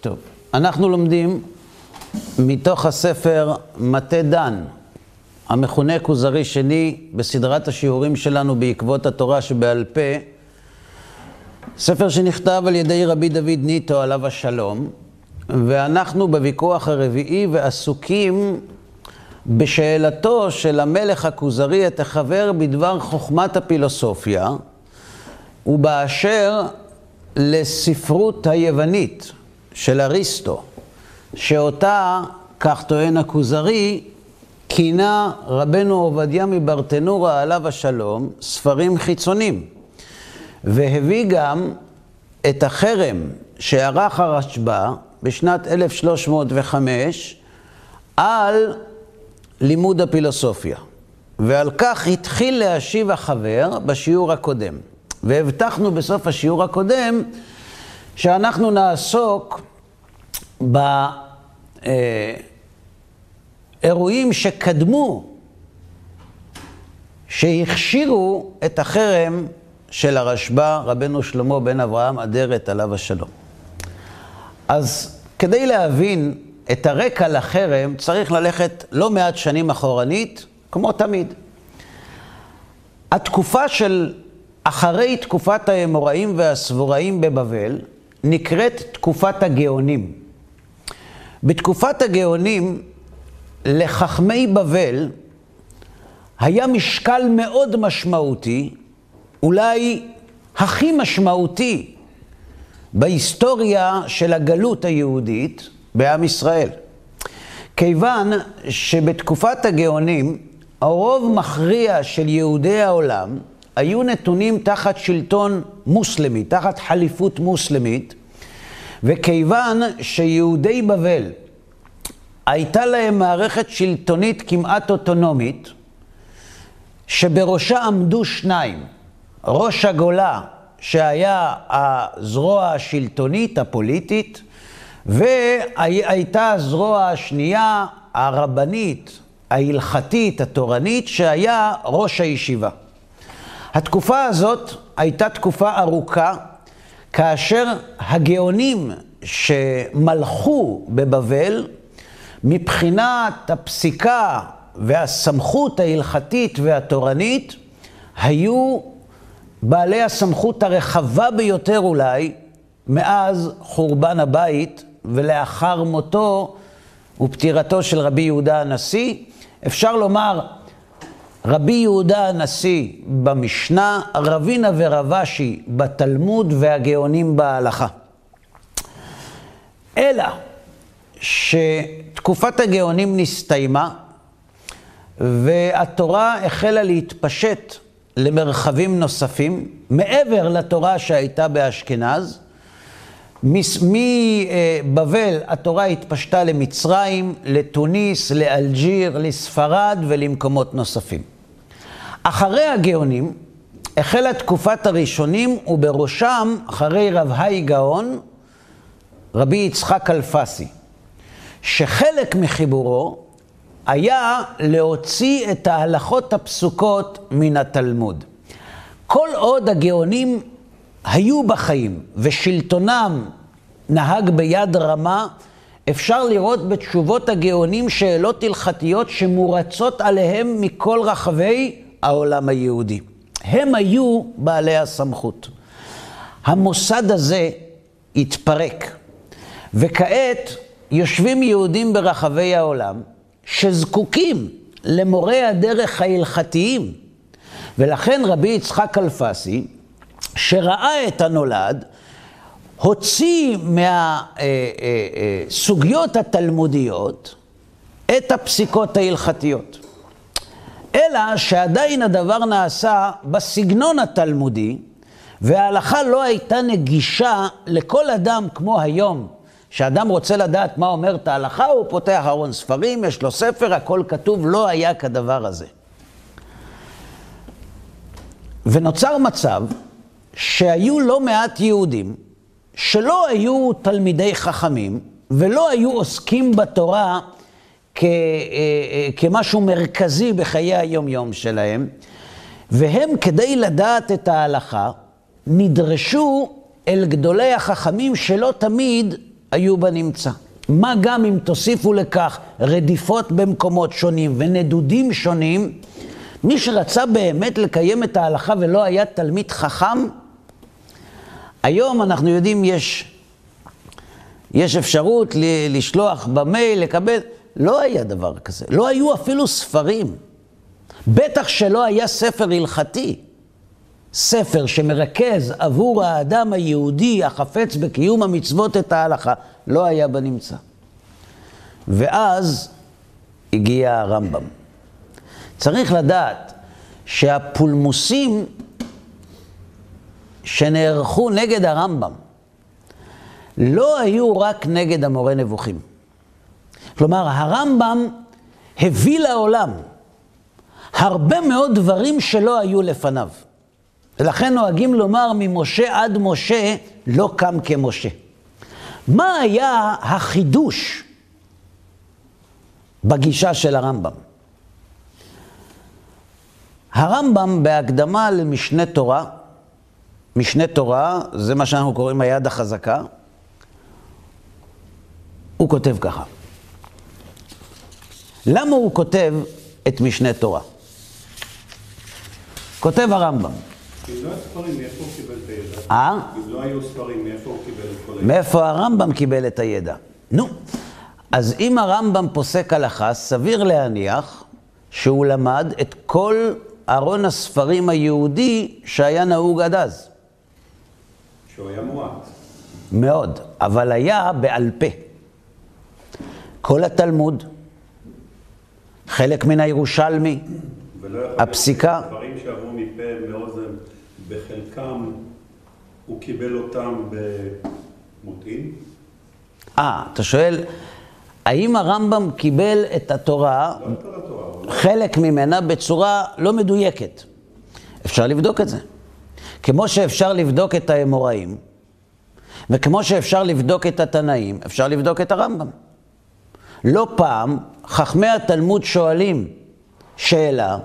טוב, אנחנו לומדים מתוך הספר מטה דן, המכונה כוזרי שני בסדרת השיעורים שלנו בעקבות התורה שבעל פה, ספר שנכתב על ידי רבי דוד ניטו עליו השלום, ואנחנו בוויכוח הרביעי ועסוקים בשאלתו של המלך הכוזרי את החבר בדבר חוכמת הפילוסופיה ובאשר לספרות היוונית של אריסטו, שאותה, כך טוען הכוזרי, כינה רבנו עובדיה מברטנורה עליו השלום ספרים חיצונים, והביא גם את החרם שערך הרשב"א בשנת 1305 על לימוד הפילוסופיה. ועל כך התחיל להשיב החבר בשיעור הקודם. והבטחנו בסוף השיעור הקודם שאנחנו נעסוק באירועים שקדמו, שהכשירו את החרם של הרשב"א, רבנו שלמה בן אברהם אדרת עליו השלום. אז כדי להבין את הרקע לחרם צריך ללכת לא מעט שנים אחורנית, כמו תמיד. התקופה של אחרי תקופת האמוראים והסבוראים בבבל, נקראת תקופת הגאונים. בתקופת הגאונים, לחכמי בבל היה משקל מאוד משמעותי, אולי הכי משמעותי בהיסטוריה של הגלות היהודית בעם ישראל. כיוון שבתקופת הגאונים, הרוב מכריע של יהודי העולם היו נתונים תחת שלטון מוסלמי, תחת חליפות מוסלמית, וכיוון שיהודי בבל הייתה להם מערכת שלטונית כמעט אוטונומית, שבראשה עמדו שניים, ראש הגולה, שהיה הזרוע השלטונית, הפוליטית, והייתה הזרוע השנייה, הרבנית, ההלכתית, התורנית, שהיה ראש הישיבה. התקופה הזאת הייתה תקופה ארוכה, כאשר הגאונים שמלכו בבבל, מבחינת הפסיקה והסמכות ההלכתית והתורנית, היו בעלי הסמכות הרחבה ביותר אולי, מאז חורבן הבית ולאחר מותו ופטירתו של רבי יהודה הנשיא. אפשר לומר, רבי יהודה הנשיא במשנה, רבינה ורבשי בתלמוד והגאונים בהלכה. אלא שתקופת הגאונים נסתיימה והתורה החלה להתפשט למרחבים נוספים, מעבר לתורה שהייתה באשכנז. מבבל התורה התפשטה למצרים, לתוניס, לאלג'יר, לספרד ולמקומות נוספים. אחרי הגאונים החלה תקופת הראשונים, ובראשם, אחרי רב האי גאון, רבי יצחק אלפסי, שחלק מחיבורו היה להוציא את ההלכות הפסוקות מן התלמוד. כל עוד הגאונים היו בחיים ושלטונם נהג ביד רמה, אפשר לראות בתשובות הגאונים שאלות הלכתיות שמורצות עליהם מכל רחבי העולם היהודי. הם היו בעלי הסמכות. המוסד הזה התפרק, וכעת יושבים יהודים ברחבי העולם שזקוקים למורי הדרך ההלכתיים, ולכן רבי יצחק אלפסי, שראה את הנולד, הוציא מהסוגיות התלמודיות את הפסיקות ההלכתיות. אלא שעדיין הדבר נעשה בסגנון התלמודי, וההלכה לא הייתה נגישה לכל אדם כמו היום, שאדם רוצה לדעת מה אומרת ההלכה, הוא פותח ארון ספרים, יש לו ספר, הכל כתוב, לא היה כדבר הזה. ונוצר מצב שהיו לא מעט יהודים שלא היו תלמידי חכמים ולא היו עוסקים בתורה כ, אה, אה, כמשהו מרכזי בחיי היום-יום שלהם, והם כדי לדעת את ההלכה נדרשו אל גדולי החכמים שלא תמיד היו בנמצא. מה גם אם תוסיפו לכך רדיפות במקומות שונים ונדודים שונים, מי שרצה באמת לקיים את ההלכה ולא היה תלמיד חכם, היום אנחנו יודעים יש, יש אפשרות לשלוח במייל, לקבל, לא היה דבר כזה, לא היו אפילו ספרים. בטח שלא היה ספר הלכתי. ספר שמרכז עבור האדם היהודי החפץ בקיום המצוות את ההלכה, לא היה בנמצא. ואז הגיע הרמב"ם. צריך לדעת שהפולמוסים שנערכו נגד הרמב"ם לא היו רק נגד המורה נבוכים. כלומר, הרמב"ם הביא לעולם הרבה מאוד דברים שלא היו לפניו. ולכן נוהגים לומר ממשה עד משה לא קם כמשה. מה היה החידוש בגישה של הרמב"ם? הרמב"ם בהקדמה למשנה תורה, משנה תורה, זה מה שאנחנו קוראים היד החזקה, הוא כותב ככה. למה הוא כותב את משנה תורה? כותב הרמב"ם. אם לא היו ספרים, מאיפה הוא קיבל את הידע? אה? אם לא היו ספרים, מאיפה הוא קיבל את כל הידע? מאיפה הרמב"ם קיבל את הידע? נו, אז אם הרמב"ם פוסק הלכה, סביר להניח שהוא למד את כל ארון הספרים היהודי שהיה נהוג עד אז. שהוא היה מועט. מאוד, אבל היה בעל פה. כל התלמוד, חלק מן הירושלמי, הפסיקה. דברים שעברו מפה מאוזן, בחלקם הוא קיבל אותם במוטעין. אה, אתה שואל, האם הרמב"ם קיבל את התורה, חלק ממנה, בצורה לא מדויקת? אפשר לבדוק את זה. כמו שאפשר לבדוק את האמוראים, וכמו שאפשר לבדוק את התנאים, אפשר לבדוק את הרמב"ם. לא פעם חכמי התלמוד שואלים שאלה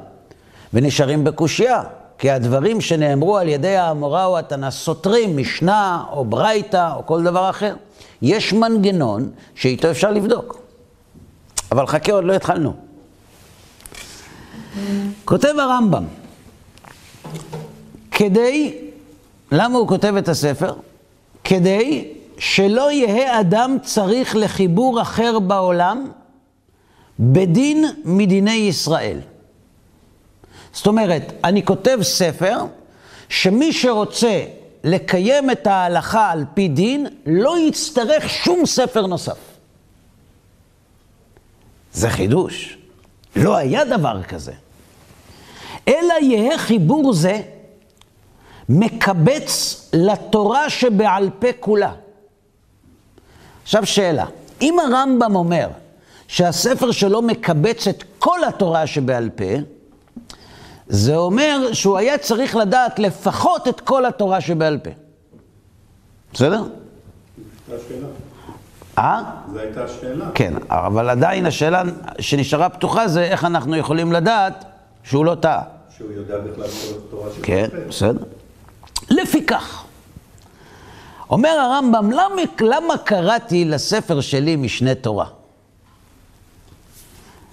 ונשארים בקושייה, כי הדברים שנאמרו על ידי האמורא או התנא סותרים משנה או ברייתא או כל דבר אחר. יש מנגנון שאיתו אפשר לבדוק. אבל חכה, עוד לא התחלנו. כותב הרמב"ם, כדי, למה הוא כותב את הספר? כדי שלא יהא אדם צריך לחיבור אחר בעולם בדין מדיני ישראל. זאת אומרת, אני כותב ספר שמי שרוצה לקיים את ההלכה על פי דין, לא יצטרך שום ספר נוסף. זה חידוש. לא היה דבר כזה. אלא יהא חיבור זה מקבץ לתורה שבעל פה כולה. עכשיו שאלה, אם הרמב"ם אומר שהספר שלו מקבץ את כל התורה שבעל פה, זה אומר שהוא היה צריך לדעת לפחות את כל התורה שבעל פה. בסדר? זו הייתה שאלה. אה? זו הייתה שאלה. כן, אבל עדיין השאלה שנשארה פתוחה זה איך אנחנו יכולים לדעת שהוא לא טעה. שהוא יודע בכלל כל התורה שבעל כן, פה. בסדר. לפיכך, אומר הרמב"ם, למה, למה קראתי לספר שלי משנה תורה?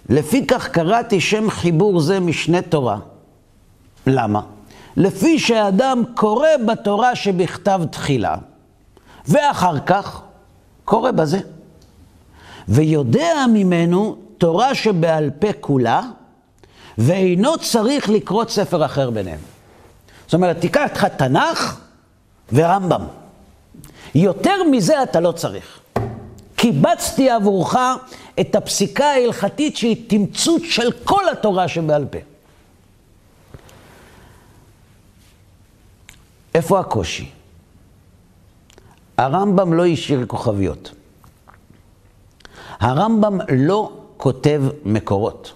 לפיכך קראתי שם חיבור זה משנה תורה. למה? לפי שאדם קורא בתורה שבכתב תחילה, ואחר כך קורא בזה. ויודע ממנו תורה שבעל פה כולה, ואינו צריך לקרוא ספר אחר ביניהם. זאת אומרת, תיקח לך תנ"ך ורמב"ם. יותר מזה אתה לא צריך. קיבצתי עבורך את הפסיקה ההלכתית שהיא תמצות של כל התורה שבעל פה. איפה הקושי? הרמב"ם לא השאיר כוכביות. הרמב"ם לא כותב מקורות.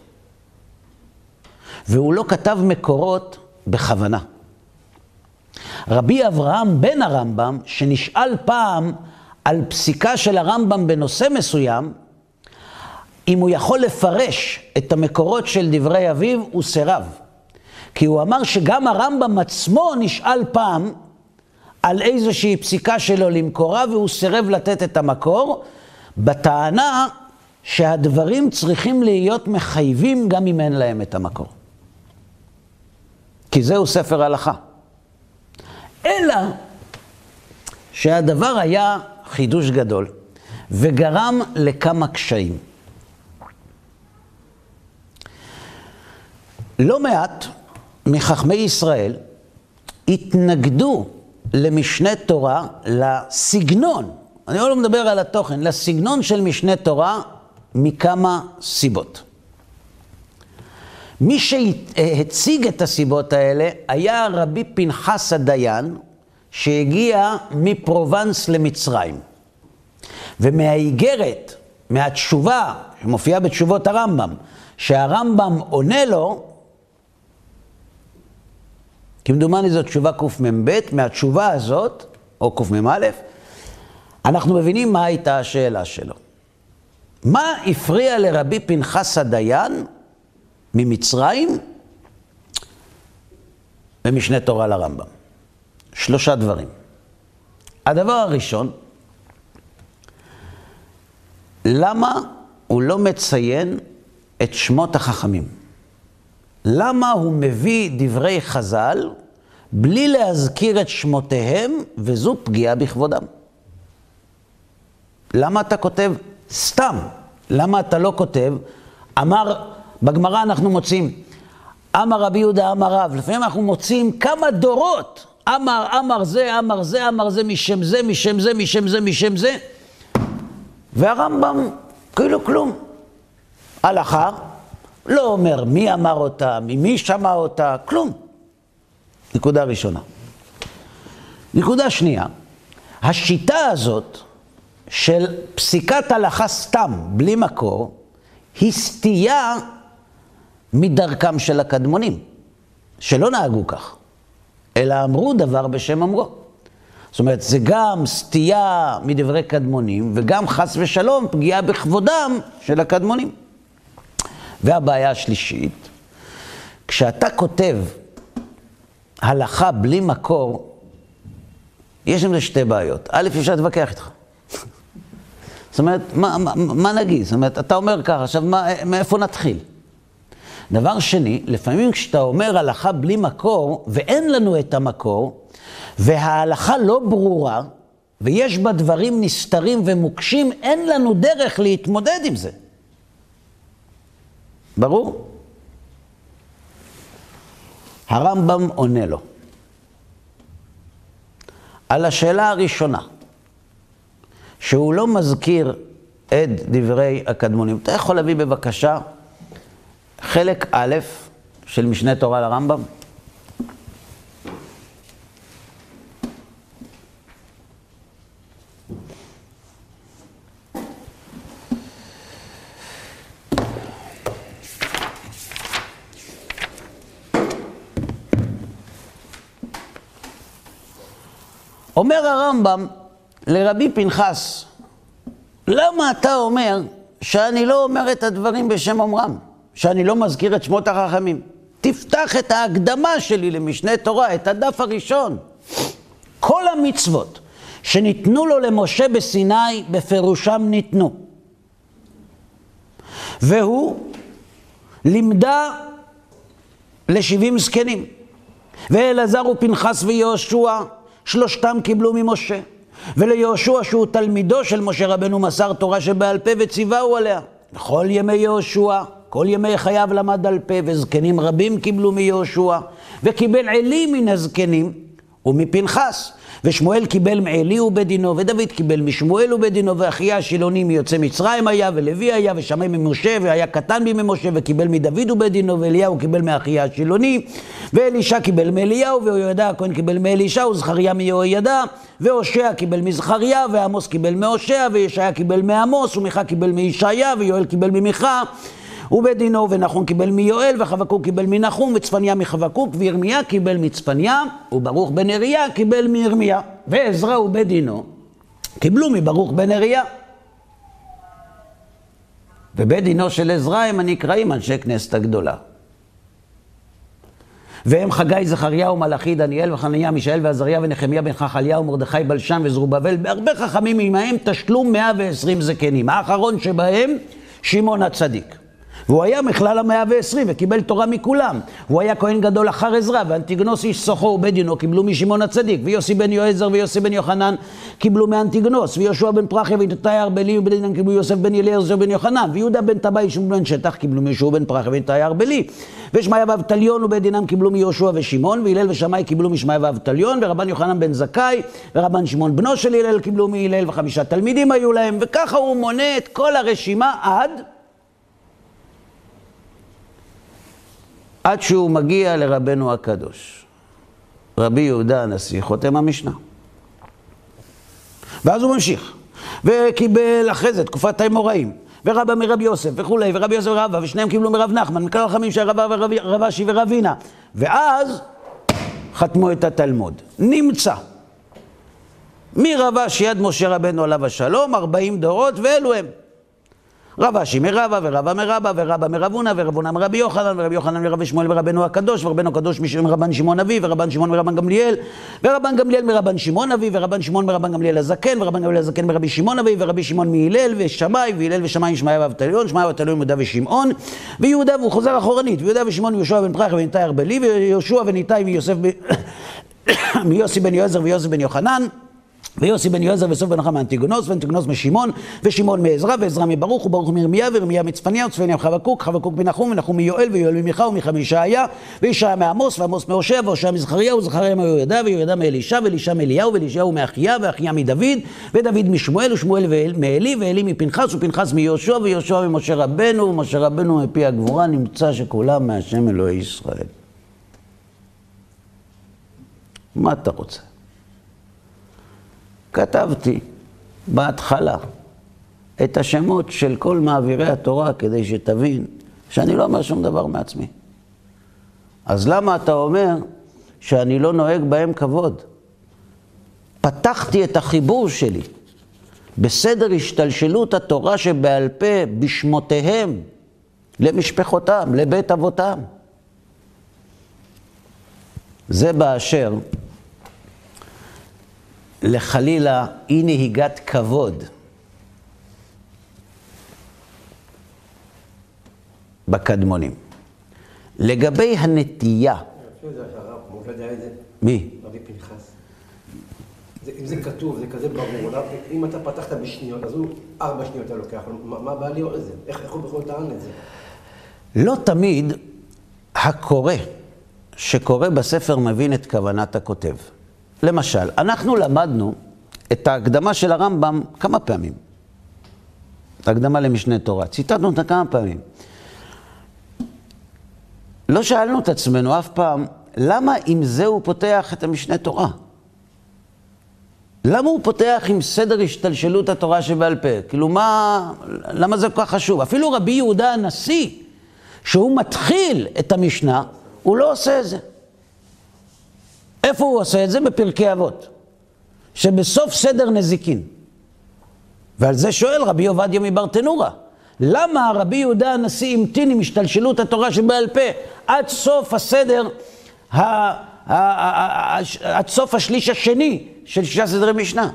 והוא לא כתב מקורות בכוונה. רבי אברהם בן הרמב"ם, שנשאל פעם על פסיקה של הרמב"ם בנושא מסוים, אם הוא יכול לפרש את המקורות של דברי אביו, הוא סירב. כי הוא אמר שגם הרמב"ם עצמו נשאל פעם על איזושהי פסיקה שלו למקורה, והוא סירב לתת את המקור, בטענה שהדברים צריכים להיות מחייבים גם אם אין להם את המקור. כי זהו ספר הלכה. אלא שהדבר היה חידוש גדול, וגרם לכמה קשיים. לא מעט מחכמי ישראל התנגדו למשנה תורה, לסגנון, אני לא מדבר על התוכן, לסגנון של משנה תורה מכמה סיבות. מי שהציג את הסיבות האלה היה רבי פנחס הדיין, שהגיע מפרובנס למצרים. ומהאיגרת, מהתשובה, שמופיעה בתשובות הרמב"ם, שהרמב"ם עונה לו, כמדומני זו תשובה קמ"ב, מהתשובה הזאת, או קמ"א, אנחנו מבינים מה הייתה השאלה שלו. מה הפריע לרבי פנחס הדיין ממצרים במשנה תורה לרמב"ם? שלושה דברים. הדבר הראשון, למה הוא לא מציין את שמות החכמים? למה הוא מביא דברי חז"ל בלי להזכיר את שמותיהם, וזו פגיעה בכבודם? למה אתה כותב סתם? למה אתה לא כותב, אמר, בגמרא אנחנו מוצאים, אמר רבי יהודה אמר רב, לפעמים אנחנו מוצאים כמה דורות, אמר, אמר זה, אמר זה, אמר זה, משם זה, משם זה, משם זה, משם זה, והרמב"ם כאילו כלום. הלכה, לא אומר מי אמר אותה, ממי שמע אותה, כלום. נקודה ראשונה. נקודה שנייה, השיטה הזאת של פסיקת הלכה סתם, בלי מקור, היא סטייה מדרכם של הקדמונים, שלא נהגו כך, אלא אמרו דבר בשם אמרו. זאת אומרת, זה גם סטייה מדברי קדמונים, וגם חס ושלום פגיעה בכבודם של הקדמונים. והבעיה השלישית, כשאתה כותב הלכה בלי מקור, יש עם זה שתי בעיות. א', אפשר להתווכח איתך. זאת אומרת, מה, מה, מה נגיד? זאת אומרת, אתה אומר ככה, עכשיו מה, מאיפה נתחיל? דבר שני, לפעמים כשאתה אומר הלכה בלי מקור, ואין לנו את המקור, וההלכה לא ברורה, ויש בה דברים נסתרים ומוקשים, אין לנו דרך להתמודד עם זה. ברור? הרמב"ם עונה לו. על השאלה הראשונה, שהוא לא מזכיר את דברי הקדמונים. אתה יכול להביא בבקשה חלק א' של משנה תורה לרמב"ם? אומר הרמב"ם לרבי פנחס, למה אתה אומר שאני לא אומר את הדברים בשם אומרם? שאני לא מזכיר את שמות החכמים? תפתח את ההקדמה שלי למשנה תורה, את הדף הראשון. כל המצוות שניתנו לו למשה בסיני, בפירושם ניתנו. והוא לימדה לשבעים זקנים. ואלעזר ופנחס ויהושע, שלושתם קיבלו ממשה. וליהושע שהוא תלמידו של משה רבנו מסר תורה שבעל פה וציווהו עליה. בכל ימי יהושע, כל ימי חייו למד על פה, וזקנים רבים קיבלו מיהושע, וקיבל עלי מן הזקנים ומפנחס. ושמואל קיבל מעלי ובדינו, ודוד קיבל משמואל ובדינו, ואחיה השילוני מיוצא מצרים היה, ולוי היה, ושמאי ממשה, והיה קטן ממשה, וקיבל מדוד ובדינו, ואליהו קיבל מאחיה השילוני, ואלישע קיבל מאליהו, ויהוידע הכהן קיבל מאלישע, וזכריה מיהוידע, והושע קיבל מזכריה, ועמוס קיבל מהושע, וישעיה קיבל מעמוס, ומיכה קיבל מישעיה, ויואל קיבל ממיכה. ובדינו, ונחום קיבל מיואל, וחבקוק קיבל מנחום, וצפניה מחבקוק, וירמיה קיבל מצפניה, וברוך בן אריה קיבל מירמיה. ועזרא ובדינו קיבלו מברוך בן אריה. ובית דינו של עזרא הם הנקראים אנשי כנסת הגדולה. והם חגי, זכריהו, מלאכי, דניאל וחניה, מישאל ועזריה ונחמיה בן חכליהו, מרדכי, בלשן וזרובבל, בהרבה חכמים עמהם תשלום 120 זקנים. האחרון שבהם, שמעון הצדיק. והוא היה מכלל המאה ועשרים וקיבל תורה מכולם. הוא היה כהן גדול אחר עזרא, ואנטיגנוס איש סוחו ובדינו קיבלו משמעון הצדיק, ויוסי בן יועזר ויוסי בן יוחנן קיבלו מאנטיגנוס, ויהושע בן פרחיה ואיתתאי ארבלי ובדינן קיבלו יוסף בן אליעזר בן יוחנן, ויהודה בן טבעי ושמעון בן שטח קיבלו מישוע בן פרחיה ואיתתאי ארבלי, ושמעיה ואבטליון ובדינם קיבלו מיהושע ושמעון, והלל ושמאי קיבלו משמעיה ואבטליון, ורבן יוחנן בן זכאי, ורבן שמעון בנו של הלל קיבלו מהלל, וחמישה תלמידים היו להם, וככה הוא מונה את כל הרשימה עד עד שהוא מגיע לרבנו הקדוש. רבי יהודה הנשיא, חותם המשנה. ואז הוא ממשיך, וקיבל אחרי זה תקופת האמוראים, ורבא מרבי יוסף וכולי, ורבי יוסף ורבא, ושניהם קיבלו מרב נחמן, מכלל החכמים של רבא ורב אשי ורבינה. ואז חתמו את התלמוד. נמצא. מרב אשי עד משה רבנו עליו השלום, 40 דורות, ואלו הם. רב אשי מרבה, ורבה מרבה, ורבה מרבונה, ורבונה מרבי יוחנן, ורבי יוחנן מרבי שמואל ורבנו הקדוש, ורבנו הקדוש מרבן שמעון אבי, ורבן שמעון מרבן גמליאל, ורבן גמליאל מרבן שמעון אבי, ורבן שמעון מרבן גמליאל הזקן, ורבן גמליאל הזקן מרבי שמעון אבי, ורבי שמעון מהלל ושמאי, והלל ושמאי ישמעיה ואבטליון, שמעיה ואבטליון יהודה ושמעון, ויהודה, והוא חוזר אחורנית, ויהודה ושמעון יהושע בן פרח וניתאי ארבלי, ויהושע וניתאי מיוסי בן יועזר ויוסף בן יוחנן. ויוסי בן יועזר וסוף בן נחם מאנטיגונוס, ואנטיגונוס משמעון, ושמעון מעזרא, ועזרא מברוך, וברוך מירמיה, וירמיה מצפניה, וצפניה מחבקוק, חבקוק מנחום, ונחום מיואל, ויואל ממיכה, ומיכה מישעיה, וישעיה מעמוס, ועמוס מהושע, והושע מזכריה, וזכריה מיהוידע, ויהוידע מאלישע, ואלישע מאליהו, ואלישעהו מאחיה, ואחיה מדוד, ודוד משמואל, ושמואל מאלי, ואלי מפנחס, ופנחס מיהושע, ויהושע ממשה רבנו, ומשה רבנו מפי הגבורה, נמצא שכולם מהשם אלוהי ישראל. מה אתה רוצה? כתבתי בהתחלה את השמות של כל מעבירי התורה כדי שתבין שאני לא אומר שום דבר מעצמי. אז למה אתה אומר שאני לא נוהג בהם כבוד? פתחתי את החיבור שלי בסדר השתלשלות התורה שבעל פה בשמותיהם למשפחותם, לבית אבותם. זה באשר לחלילה אי נהיגת כבוד בקדמונים. לגבי הנטייה... מי? רבי פנחס. אם זה כתוב, זה כזה ברור, אם אתה פתחת בשניות, אז הוא ארבע שניות אתה לוקח, מה בא לי על זה? איך הוא בכל טען את זה? לא תמיד הקורא שקורא בספר מבין את כוונת הכותב. למשל, אנחנו למדנו את ההקדמה של הרמב"ם כמה פעמים. את ההקדמה למשנה תורה. ציטטנו אותה כמה פעמים. לא שאלנו את עצמנו אף פעם, למה עם זה הוא פותח את המשנה תורה? למה הוא פותח עם סדר השתלשלות התורה שבעל פה? כאילו, מה, למה זה כל כך חשוב? אפילו רבי יהודה הנשיא, שהוא מתחיל את המשנה, הוא לא עושה את זה. איפה הוא עושה את זה? בפרקי אבות, שבסוף סדר נזיקין. ועל זה שואל רבי עובדיה מברטנורה, למה רבי יהודה הנשיא המתין עם השתלשלות התורה שבעל פה עד סוף הסדר, עד סוף השליש השני של שישה סדרי משנה?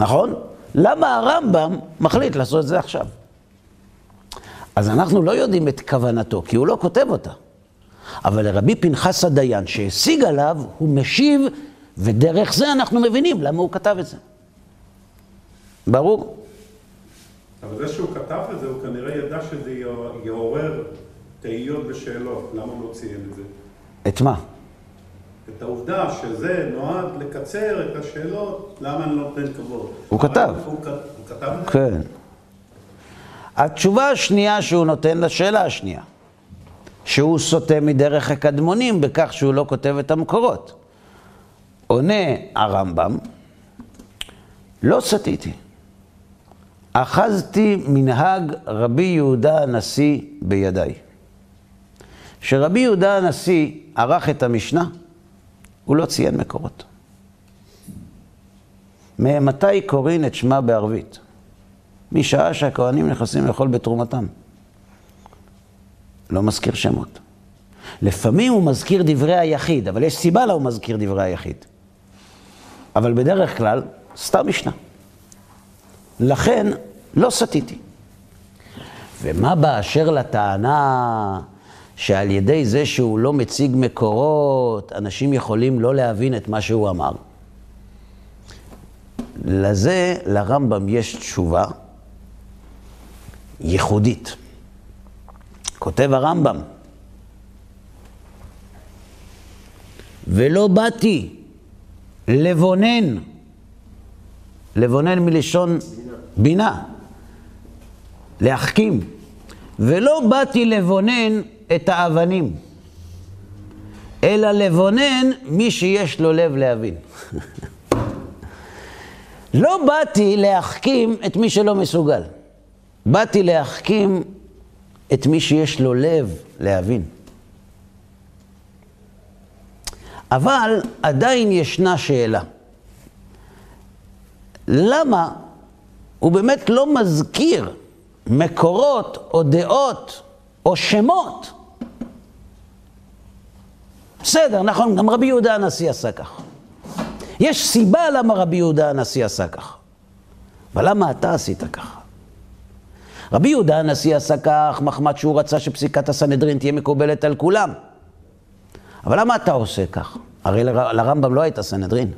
נכון? למה הרמב"ם מחליט לעשות את זה עכשיו? אז אנחנו לא יודעים את כוונתו, כי הוא לא כותב אותה. אבל לרבי פנחס הדיין שהשיג עליו, הוא משיב, ודרך זה אנחנו מבינים למה הוא כתב את זה. ברור? אבל זה שהוא כתב את זה, הוא כנראה ידע שזה יעורר תהיות ושאלות. למה הוא לא ציין את זה? את מה? את העובדה שזה נועד לקצר את השאלות, למה אני לא נותן כבוד. הוא כתב. הוא, הוא כתב את זה? כן. התשובה השנייה שהוא נותן לשאלה השנייה. שהוא סוטה מדרך הקדמונים בכך שהוא לא כותב את המקורות. עונה הרמב"ם, לא סטיתי. אחזתי מנהג רבי יהודה הנשיא בידיי. כשרבי יהודה הנשיא ערך את המשנה, הוא לא ציין מקורות. ממתי קוראים את שמה בערבית? משעה שהכהנים נכנסים לאכול בתרומתם. לא מזכיר שמות. לפעמים הוא מזכיר דברי היחיד, אבל יש סיבה למה הוא מזכיר דברי היחיד. אבל בדרך כלל, סתם משנה. לכן, לא סטיתי. ומה באשר לטענה שעל ידי זה שהוא לא מציג מקורות, אנשים יכולים לא להבין את מה שהוא אמר? לזה, לרמב"ם יש תשובה ייחודית. כותב הרמב"ם, ולא באתי לבונן, לבונן מלשון בינה, להחכים, ולא באתי לבונן את האבנים, אלא לבונן מי שיש לו לב להבין. לא באתי להחכים את מי שלא מסוגל, באתי להחכים את מי שיש לו לב להבין. אבל עדיין ישנה שאלה. למה הוא באמת לא מזכיר מקורות או דעות או שמות? בסדר, נכון, גם רבי יהודה הנשיא עשה כך. יש סיבה למה רבי יהודה הנשיא עשה כך. אבל למה אתה עשית ככה? רבי יהודה הנשיא עשה כך מחמת שהוא רצה שפסיקת הסנהדרין תהיה מקובלת על כולם. אבל למה אתה עושה כך? הרי לרמב"ם לא הייתה סנהדרין.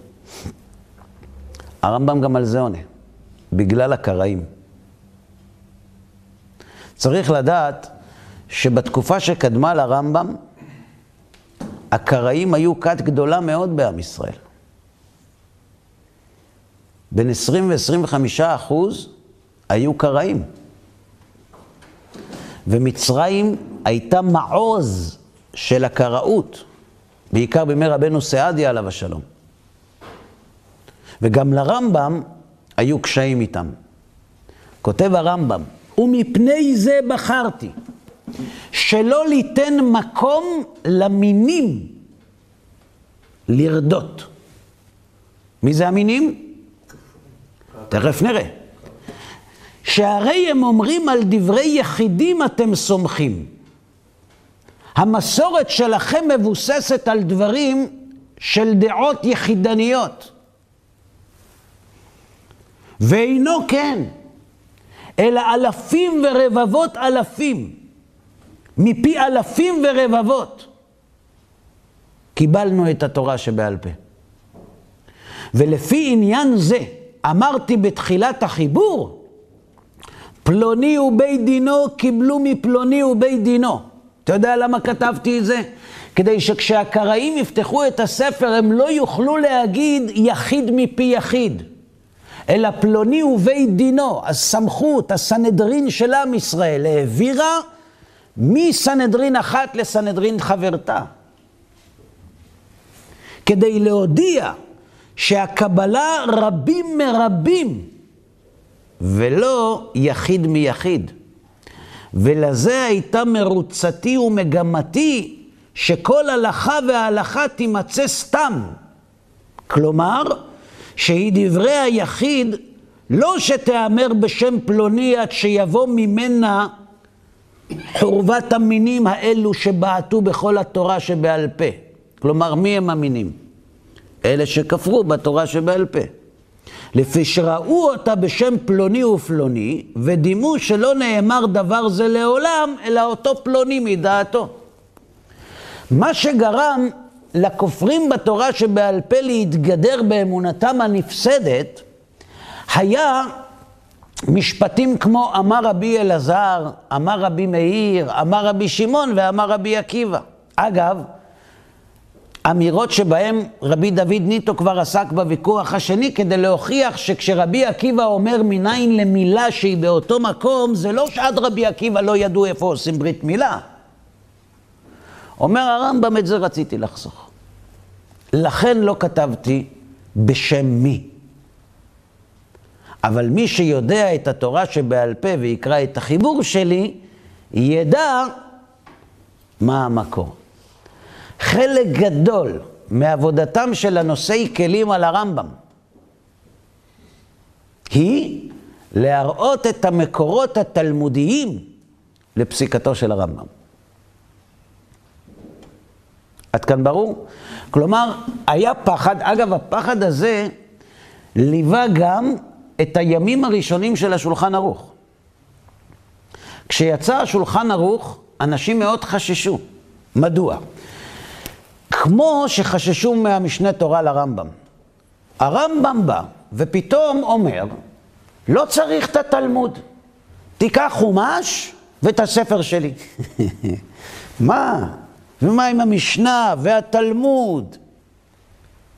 הרמב"ם גם על זה עונה, בגלל הקראים. צריך לדעת שבתקופה שקדמה לרמב"ם, הקראים היו כת גדולה מאוד בעם ישראל. בין 20 ו-25 אחוז היו קראים. ומצרים הייתה מעוז של הקראות. בעיקר בימי רבנו סעדיה עליו השלום. וגם לרמב"ם היו קשיים איתם. כותב הרמב"ם, ומפני זה בחרתי, שלא ליתן מקום למינים לרדות. מי זה המינים? תכף נראה. שהרי הם אומרים על דברי יחידים אתם סומכים. המסורת שלכם מבוססת על דברים של דעות יחידניות. ואינו כן, אלא אלפים ורבבות אלפים, מפי אלפים ורבבות, קיבלנו את התורה שבעל פה. ולפי עניין זה, אמרתי בתחילת החיבור, פלוני ובית דינו קיבלו מפלוני ובית דינו. אתה יודע למה כתבתי את זה? כדי שכשהקראים יפתחו את הספר הם לא יוכלו להגיד יחיד מפי יחיד, אלא פלוני ובית דינו, הסמכות, הסנהדרין של עם ישראל, העבירה מסנהדרין אחת לסנהדרין חברתה. כדי להודיע שהקבלה רבים מרבים, ולא יחיד מיחיד. ולזה הייתה מרוצתי ומגמתי שכל הלכה והלכה תימצא סתם. כלומר, שהיא דברי היחיד לא שתיאמר בשם פלוני עד שיבוא ממנה חורבת המינים האלו שבעטו בכל התורה שבעל פה. כלומר, מי הם המינים? אלה שכפרו בתורה שבעל פה. לפי שראו אותה בשם פלוני ופלוני, ודימו שלא נאמר דבר זה לעולם, אלא אותו פלוני מדעתו. מה שגרם לכופרים בתורה שבעל פה להתגדר באמונתם הנפסדת, היה משפטים כמו אמר רבי אלעזר, אמר רבי מאיר, אמר רבי שמעון ואמר רבי עקיבא. אגב, אמירות שבהן רבי דוד ניטו כבר עסק בוויכוח השני כדי להוכיח שכשרבי עקיבא אומר מניין למילה שהיא באותו מקום, זה לא שעד רבי עקיבא לא ידעו איפה עושים ברית מילה. אומר הרמב"ם, את זה רציתי לחסוך. לכן לא כתבתי בשם מי. אבל מי שיודע את התורה שבעל פה ויקרא את החיבור שלי, ידע מה המקור. חלק גדול מעבודתם של הנושאי כלים על הרמב"ם היא להראות את המקורות התלמודיים לפסיקתו של הרמב"ם. עד כאן ברור? כלומר, היה פחד, אגב, הפחד הזה ליווה גם את הימים הראשונים של השולחן ערוך. כשיצא השולחן ערוך, אנשים מאוד חששו. מדוע? כמו שחששו מהמשנה תורה לרמב"ם. הרמב"ם בא ופתאום אומר, לא צריך את התלמוד, תיקח חומש ואת הספר שלי. מה? ומה עם המשנה והתלמוד?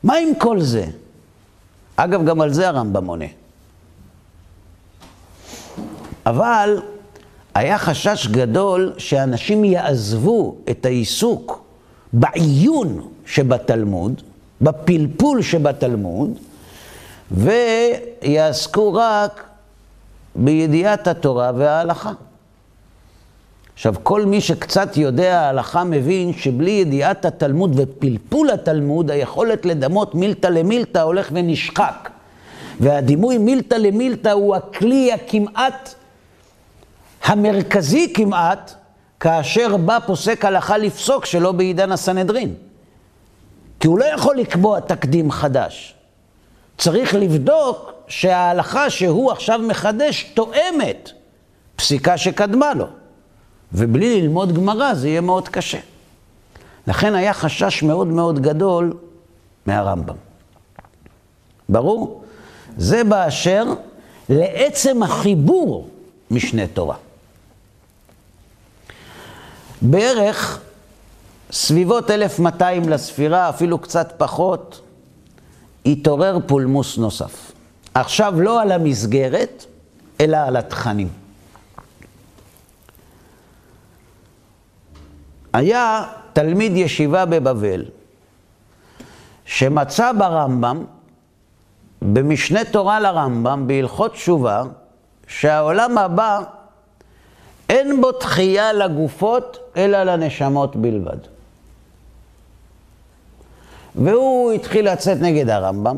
מה עם כל זה? אגב, גם על זה הרמב"ם עונה. אבל היה חשש גדול שאנשים יעזבו את העיסוק בעיון שבתלמוד, בפלפול שבתלמוד, ויעסקו רק בידיעת התורה וההלכה. עכשיו, כל מי שקצת יודע ההלכה מבין שבלי ידיעת התלמוד ופלפול התלמוד, היכולת לדמות מילתא למילתא הולך ונשחק. והדימוי מילתא למילתא הוא הכלי הכמעט, המרכזי כמעט, כאשר בא פוסק הלכה לפסוק שלא בעידן הסנהדרין. כי הוא לא יכול לקבוע תקדים חדש. צריך לבדוק שההלכה שהוא עכשיו מחדש תואמת פסיקה שקדמה לו. ובלי ללמוד גמרא זה יהיה מאוד קשה. לכן היה חשש מאוד מאוד גדול מהרמב"ם. ברור? זה באשר לעצם החיבור משנה תורה. בערך סביבות 1200 לספירה, אפילו קצת פחות, התעורר פולמוס נוסף. עכשיו לא על המסגרת, אלא על התכנים. היה תלמיד ישיבה בבבל, שמצא ברמב"ם, במשנה תורה לרמב"ם, בהלכות תשובה, שהעולם הבא אין בו תחייה לגופות, אלא לנשמות בלבד. והוא התחיל לצאת נגד הרמב"ם.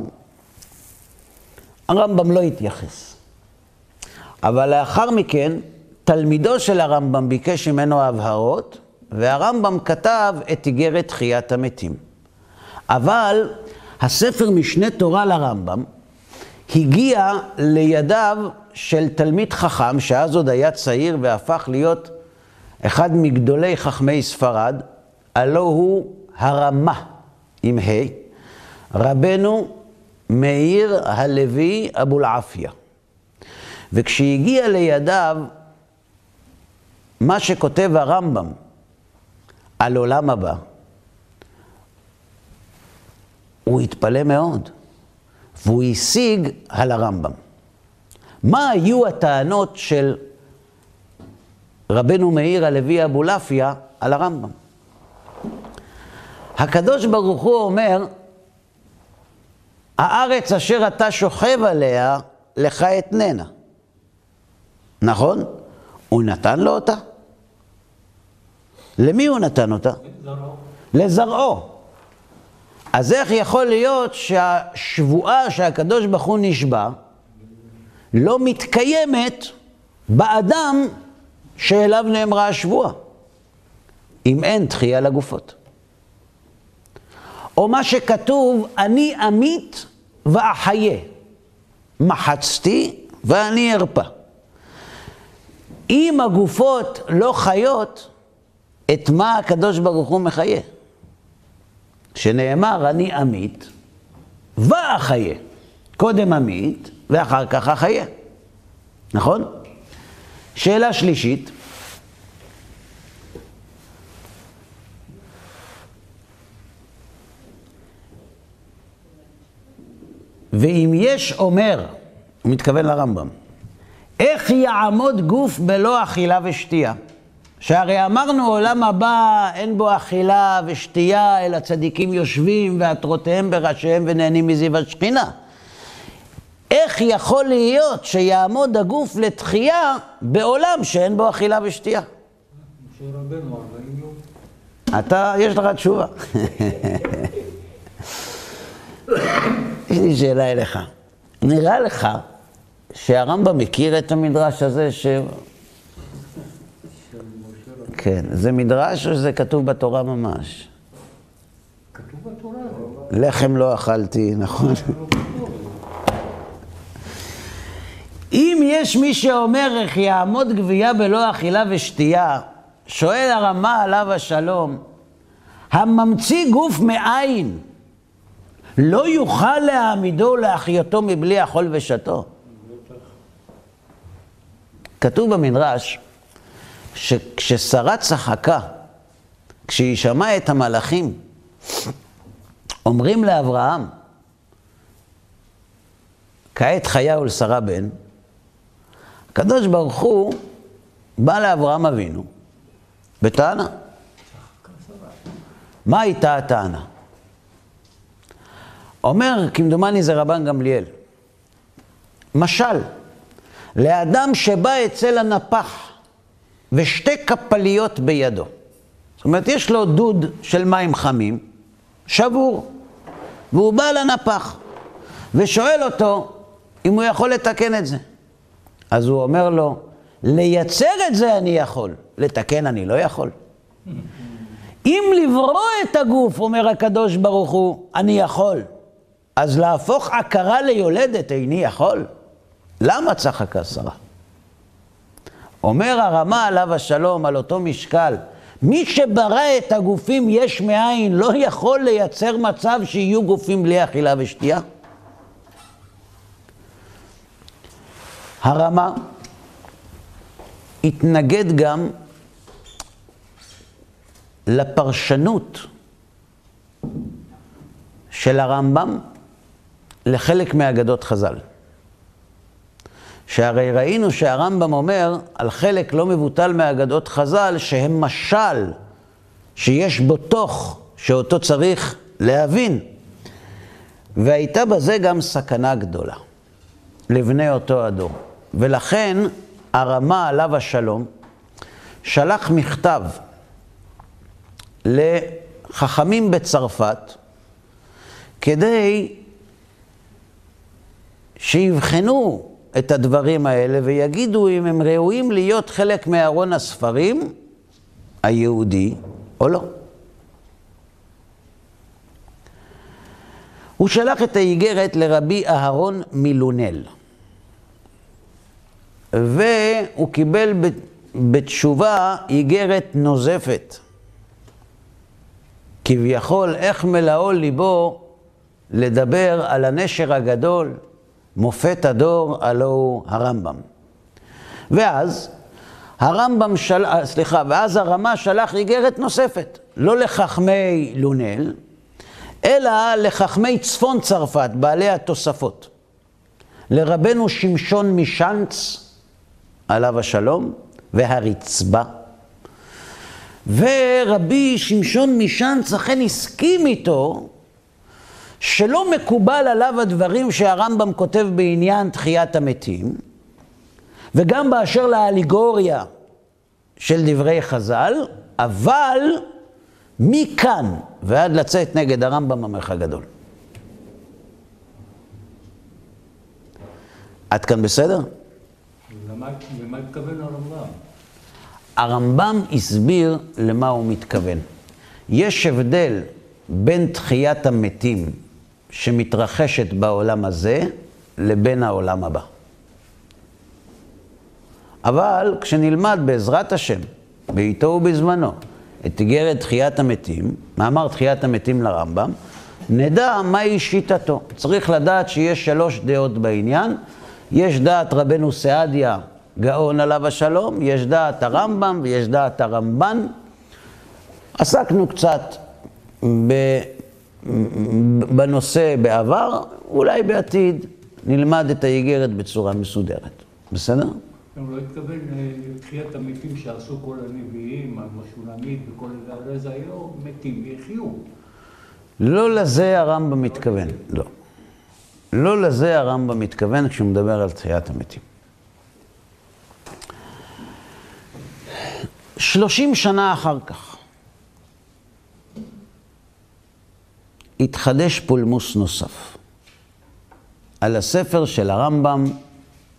הרמב"ם לא התייחס. אבל לאחר מכן, תלמידו של הרמב"ם ביקש ממנו הבהרות, והרמב"ם כתב את איגרת תחיית המתים. אבל הספר משנה תורה לרמב"ם הגיע לידיו של תלמיד חכם, שאז עוד היה צעיר והפך להיות אחד מגדולי חכמי ספרד, הלא הוא הרמה, עם ה', רבנו מאיר הלוי אבולעפיה. וכשהגיע לידיו מה שכותב הרמב"ם על עולם הבא, הוא התפלא מאוד, והוא השיג על הרמב"ם. מה היו הטענות של רבנו מאיר הלוי אבולעפיה על הרמב"ם? הקדוש ברוך הוא אומר, הארץ אשר אתה שוכב עליה, לך אתננה. נכון? הוא נתן לו אותה? למי הוא נתן אותה? לזרעו. לזרעו. אז איך יכול להיות שהשבועה שהקדוש ברוך הוא נשבע לא מתקיימת באדם שאליו נאמרה השבועה, אם אין תחייה לגופות? או מה שכתוב, אני אמית ואחיה, מחצתי ואני ארפא. אם הגופות לא חיות, את מה הקדוש ברוך הוא מחיה? שנאמר, אני אמית ואחיה. קודם אמית ואחר כך אחיה. נכון? שאלה שלישית, ואם יש אומר, הוא מתכוון לרמב"ם, איך יעמוד גוף בלא אכילה ושתייה? שהרי אמרנו, עולם הבא אין בו אכילה ושתייה, אלא צדיקים יושבים ועטרותיהם בראשיהם ונהנים מזיו השכינה. איך יכול להיות שיעמוד הגוף לתחייה בעולם שאין בו אכילה ושתייה? אתה, יש לך תשובה. יש לי שאלה אליך. נראה לך שהרמב"ם מכיר את המדרש הזה ש... כן, זה מדרש או שזה כתוב בתורה ממש? בתורה. לחם לא אכלתי, נכון. אם יש מי שאומר איך יעמוד גבייה בלא אכילה ושתייה, שואל הרמה עליו השלום, הממציא גוף מאין לא יוכל להעמידו ולהחיותו מבלי אכול ושתו? כתוב במדרש שכששרה צחקה, כשהיא שמעה את המלאכים, אומרים לאברהם, כעת חיה ולשרה בן, הקדוש ברוך הוא בא לאברהם אבינו בטענה. מה הייתה הטענה? אומר, כמדומני זה רבן גמליאל, משל, לאדם שבא אצל הנפח ושתי קפליות בידו. זאת אומרת, יש לו דוד של מים חמים, שבור, והוא בא לנפח ושואל אותו אם הוא יכול לתקן את זה. אז הוא אומר לו, לייצר את זה אני יכול, לתקן אני לא יכול. אם לברוא את הגוף, אומר הקדוש ברוך הוא, אני יכול. אז להפוך עקרה ליולדת איני יכול? למה צחקה שרה? אומר הרמה עליו השלום על אותו משקל, מי שברא את הגופים יש מאין לא יכול לייצר מצב שיהיו גופים בלי אכילה ושתייה? הרמה התנגד גם לפרשנות של הרמב"ם לחלק מאגדות חז"ל. שהרי ראינו שהרמב"ם אומר על חלק לא מבוטל מאגדות חז"ל שהם משל שיש בו תוך שאותו צריך להבין. והייתה בזה גם סכנה גדולה לבני אותו הדור. ולכן הרמה עליו השלום שלח מכתב לחכמים בצרפת כדי שיבחנו את הדברים האלה ויגידו אם הם ראויים להיות חלק מארון הספרים היהודי או לא. הוא שלח את האיגרת לרבי אהרון מילונל. והוא קיבל בתשובה איגרת נוזפת. כביכול, איך מלאו ליבו לדבר על הנשר הגדול, מופת הדור, הלא הוא הרמב"ם. ואז הרמב"ם של... סליחה, ואז הרמה שלח איגרת נוספת, לא לחכמי לונל, אלא לחכמי צפון צרפת, בעלי התוספות. לרבנו שמשון משאנץ, עליו השלום, והרצבה. ורבי שמשון משאנץ אכן הסכים איתו שלא מקובל עליו הדברים שהרמב"ם כותב בעניין תחיית המתים, וגם באשר לאליגוריה של דברי חז"ל, אבל מכאן ועד לצאת נגד הרמב"ם המלך הגדול. עד כאן בסדר? למה התכוון הרמב"ם? הרמב"ם הסביר למה הוא מתכוון. יש הבדל בין תחיית המתים שמתרחשת בעולם הזה לבין העולם הבא. אבל כשנלמד בעזרת השם, בעיתו ובזמנו, את איגרת תחיית המתים, מאמר תחיית המתים לרמב"ם, נדע מהי שיטתו. צריך לדעת שיש שלוש דעות בעניין. יש דעת רבנו סעדיה, גאון עליו השלום, יש דעת הרמב"ם ויש דעת הרמב"ן. עסקנו קצת ב... בנושא בעבר, אולי בעתיד נלמד את האיגרת בצורה מסודרת. בסדר? הוא לא התכוון לתחיית המתים שעשו כל הנביאים, המשולמית וכל זה, זה היו מתים ויחיו. לא לזה הרמב"ם מתכוון, לא. לא לזה הרמב"ם מתכוון כשהוא מדבר על תחיית המתים. שלושים שנה אחר כך התחדש פולמוס נוסף על הספר של הרמב"ם,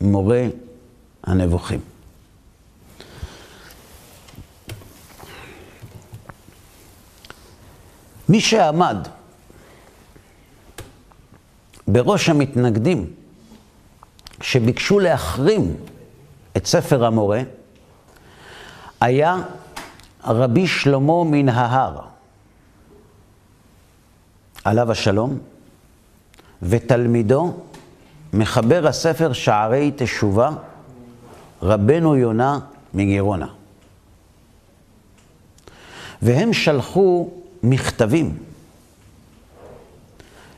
מורה הנבוכים. מי שעמד בראש המתנגדים שביקשו להחרים את ספר המורה, היה רבי שלמה מן ההר, עליו השלום, ותלמידו, מחבר הספר שערי תשובה, רבנו יונה מגירונה. והם שלחו מכתבים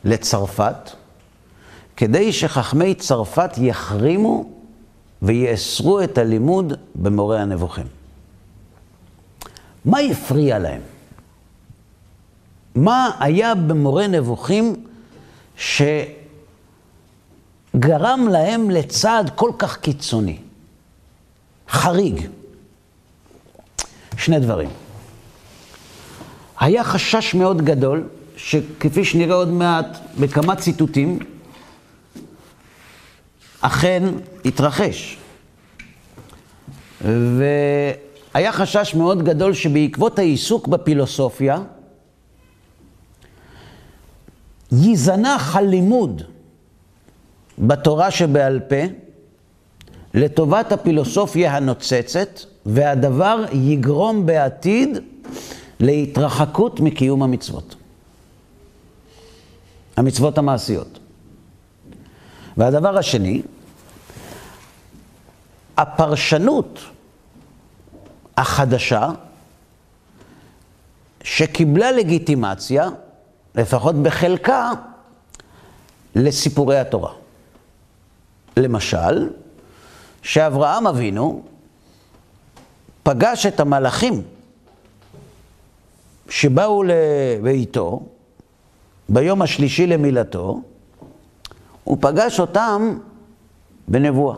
לצרפת, כדי שחכמי צרפת יחרימו ויאסרו את הלימוד במורה הנבוכים. מה הפריע להם? מה היה במורה נבוכים שגרם להם לצעד כל כך קיצוני? חריג. שני דברים. היה חשש מאוד גדול, שכפי שנראה עוד מעט בכמה ציטוטים, אכן התרחש. והיה חשש מאוד גדול שבעקבות העיסוק בפילוסופיה, ייזנח הלימוד בתורה שבעל פה לטובת הפילוסופיה הנוצצת, והדבר יגרום בעתיד להתרחקות מקיום המצוות. המצוות המעשיות. והדבר השני, הפרשנות החדשה שקיבלה לגיטימציה, לפחות בחלקה, לסיפורי התורה. למשל, שאברהם אבינו פגש את המלאכים שבאו לביתו ביום השלישי למילתו, הוא פגש אותם בנבואה.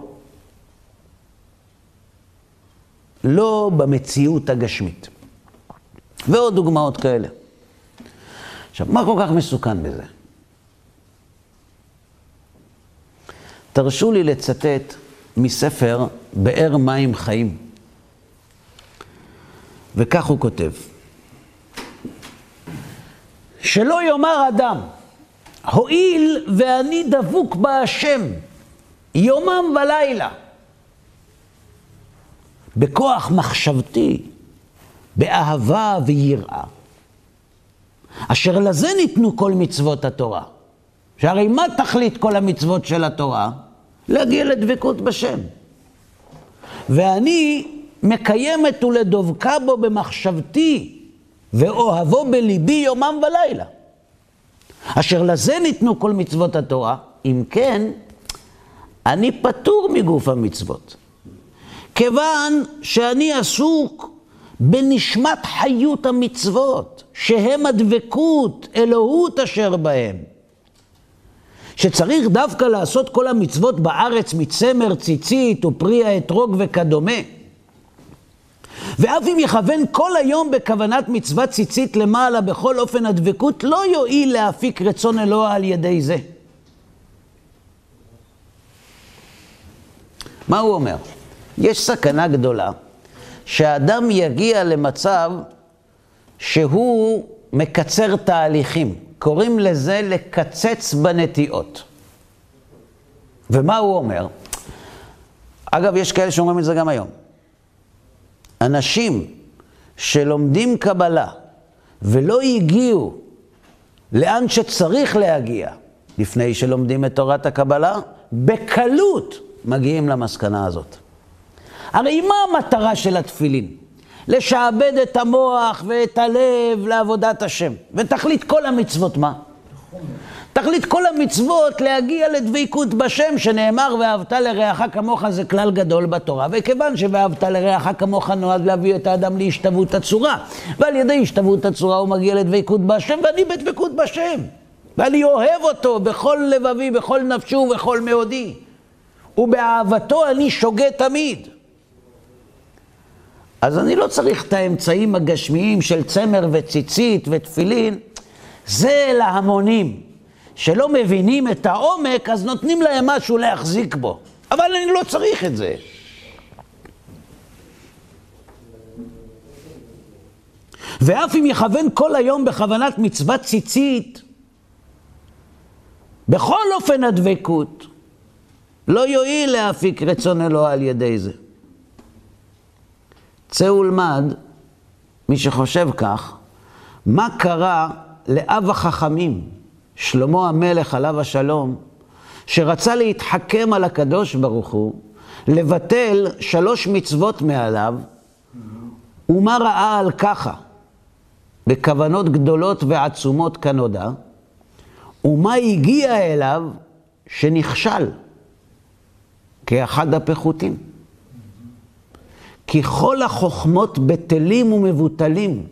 לא במציאות הגשמית. ועוד דוגמאות כאלה. עכשיו, מה כל כך מסוכן בזה? תרשו לי לצטט מספר באר מים חיים. וכך הוא כותב: שלא יאמר אדם, הואיל ואני דבוק בהשם יומם ולילה, בכוח מחשבתי, באהבה ויראה, אשר לזה ניתנו כל מצוות התורה. שהרי מה תכלית כל המצוות של התורה? להגיע לדבקות בשם. ואני מקיימת ולדבקה בו במחשבתי, ואוהבו בליבי יומם ולילה. אשר לזה ניתנו כל מצוות התורה, אם כן, אני פטור מגוף המצוות. כיוון שאני עסוק בנשמת חיות המצוות, שהם הדבקות, אלוהות אשר בהם. שצריך דווקא לעשות כל המצוות בארץ מצמר, ציצית ופרי האתרוג וכדומה. ואף אם יכוון כל היום בכוונת מצוות ציצית למעלה בכל אופן הדבקות, לא יועיל להפיק רצון אלוה על ידי זה. מה הוא אומר? יש סכנה גדולה שהאדם יגיע למצב שהוא מקצר תהליכים. קוראים לזה לקצץ בנטיעות. ומה הוא אומר? אגב, יש כאלה שאומרים את זה גם היום. אנשים שלומדים קבלה ולא הגיעו לאן שצריך להגיע לפני שלומדים את תורת הקבלה, בקלות מגיעים למסקנה הזאת. הרי מה המטרה של התפילין? לשעבד את המוח ואת הלב לעבודת השם. ותכלית כל המצוות מה? תכלית כל המצוות להגיע לדבקות בשם, שנאמר ואהבת לרעך כמוך זה כלל גדול בתורה. וכיוון שוואהבת לרעך כמוך נועד להביא את האדם להשתוות הצורה. ועל ידי השתוות הצורה הוא מגיע לדבקות בשם, ואני בדבקות בשם. ואני אוהב אותו בכל לבבי, בכל נפשי ובכל מאודי. ובאהבתו אני שוגה תמיד. אז אני לא צריך את האמצעים הגשמיים של צמר וציצית ותפילין. זה להמונים. שלא מבינים את העומק, אז נותנים להם משהו להחזיק בו. אבל אני לא צריך את זה. ואף אם יכוון כל היום בכוונת מצוות ציצית, בכל אופן הדבקות לא יועיל להפיק רצון אלוה על ידי זה. צא ולמד, מי שחושב כך, מה קרה לאב החכמים, שלמה המלך עליו השלום, שרצה להתחכם על הקדוש ברוך הוא, לבטל שלוש מצוות מעליו, ומה ראה על ככה, בכוונות גדולות ועצומות כנודע, ומה הגיע אליו שנכשל, כאחד הפחותים. כי כל החוכמות בטלים ומבוטלים,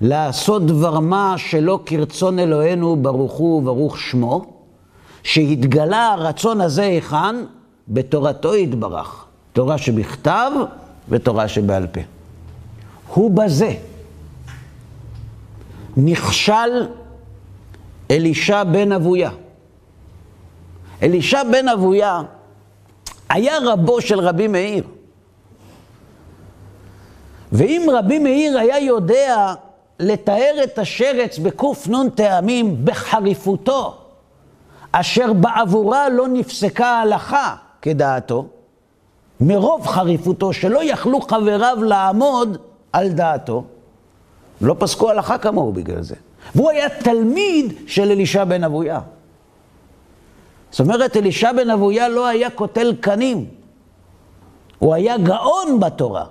לעשות דבר מה שלא כרצון אלוהינו ברוך הוא וברוך שמו, שהתגלה הרצון הזה היכן? בתורתו יתברך. תורה שבכתב ותורה שבעל פה. הוא בזה. נכשל אלישע בן אבויה. אלישע בן אבויה היה רבו של רבי מאיר. ואם רבי מאיר היה יודע לתאר את השרץ בק"ן טעמים בחריפותו, אשר בעבורה לא נפסקה ההלכה כדעתו, מרוב חריפותו שלא יכלו חבריו לעמוד על דעתו, לא פסקו הלכה כמוהו בגלל זה. והוא היה תלמיד של אלישע בן אבויה. זאת אומרת, אלישע בן אבויה לא היה קוטל קנים, הוא היה גאון בתורה.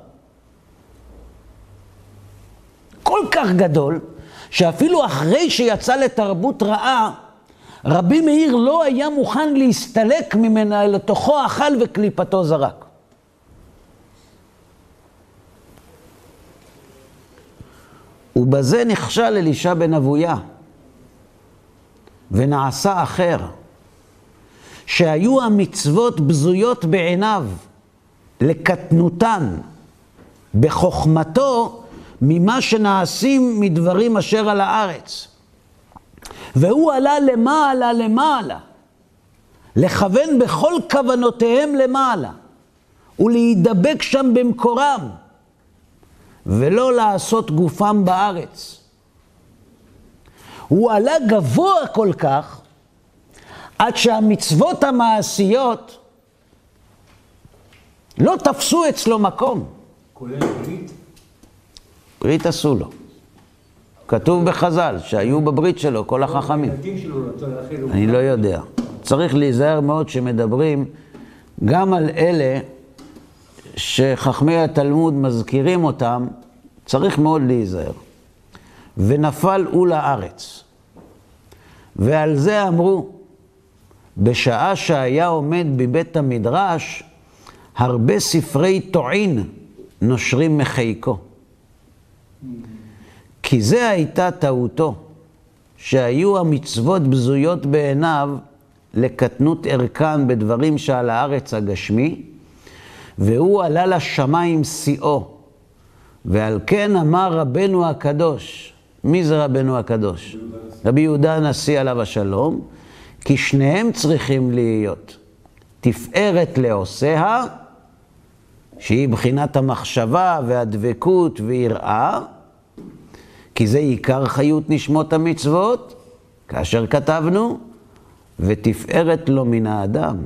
כל כך גדול, שאפילו אחרי שיצא לתרבות רעה, רבי מאיר לא היה מוכן להסתלק ממנה, לתוכו אכל וקליפתו זרק. ובזה נכשל אלישע בן אבויה, ונעשה אחר, שהיו המצוות בזויות בעיניו, לקטנותן, בחוכמתו, ממה שנעשים מדברים אשר על הארץ. והוא עלה למעלה למעלה, לכוון בכל כוונותיהם למעלה, ולהידבק שם במקורם, ולא לעשות גופם בארץ. הוא עלה גבוה כל כך, עד שהמצוות המעשיות לא תפסו אצלו מקום. כולל ברית? ברית עשו לו. כתוב בחז"ל שהיו בברית שלו כל החכמים. להכיל אני לא יודע. צריך להיזהר מאוד שמדברים גם על אלה שחכמי התלמוד מזכירים אותם, צריך מאוד להיזהר. ונפל הוא לארץ. ועל זה אמרו, בשעה שהיה עומד בבית המדרש, הרבה ספרי טועין נושרים מחיקו. כי זה הייתה טעותו, שהיו המצוות בזויות בעיניו לקטנות ערכן בדברים שעל הארץ הגשמי, והוא עלה לשמיים שיאו. ועל כן אמר רבנו הקדוש, מי זה רבנו הקדוש? רבי יהודה הנשיא עליו השלום, כי שניהם צריכים להיות תפארת לעושיה, שהיא בחינת המחשבה והדבקות ויראה, כי זה עיקר חיות נשמות המצוות, כאשר כתבנו, ותפארת לו מן האדם,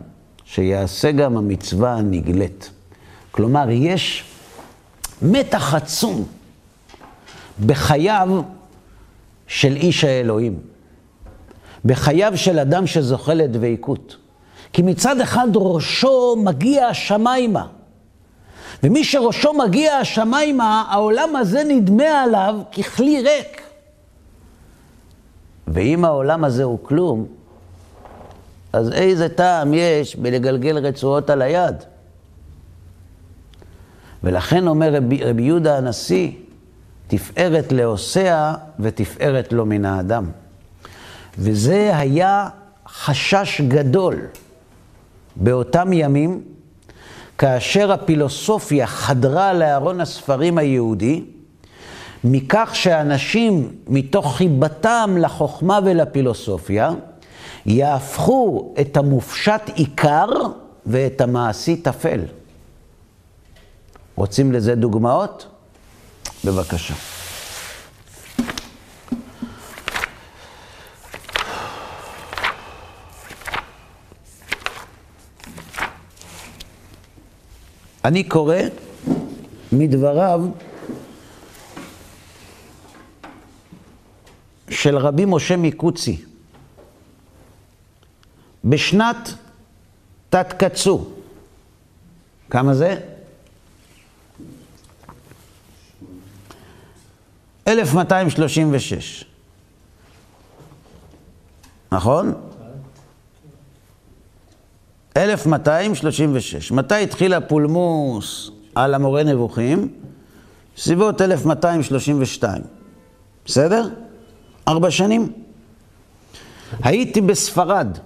שיעשה גם המצווה הנגלית. כלומר, יש מתח עצום בחייו של איש האלוהים, בחייו של אדם שזוכה לדבקות. כי מצד אחד ראשו מגיע השמיימה, ומי שראשו מגיע השמיימה, העולם הזה נדמה עליו ככלי ריק. ואם העולם הזה הוא כלום, אז איזה טעם יש בלגלגל רצועות על היד? ולכן אומר רבי, רבי יהודה הנשיא, תפארת לעושיה ותפארת לו מן האדם. וזה היה חשש גדול באותם ימים, כאשר הפילוסופיה חדרה לארון הספרים היהודי, מכך שאנשים, מתוך חיבתם לחוכמה ולפילוסופיה, יהפכו את המופשט עיקר ואת המעשי טפל. רוצים לזה דוגמאות? בבקשה. אני קורא מדבריו של רבי משה מקוצי בשנת תתקצו. כמה זה? 1236. נכון? 1236. מתי התחיל הפולמוס על המורה נבוכים? סביבות 1232. בסדר? ארבע שנים. הייתי בספרד.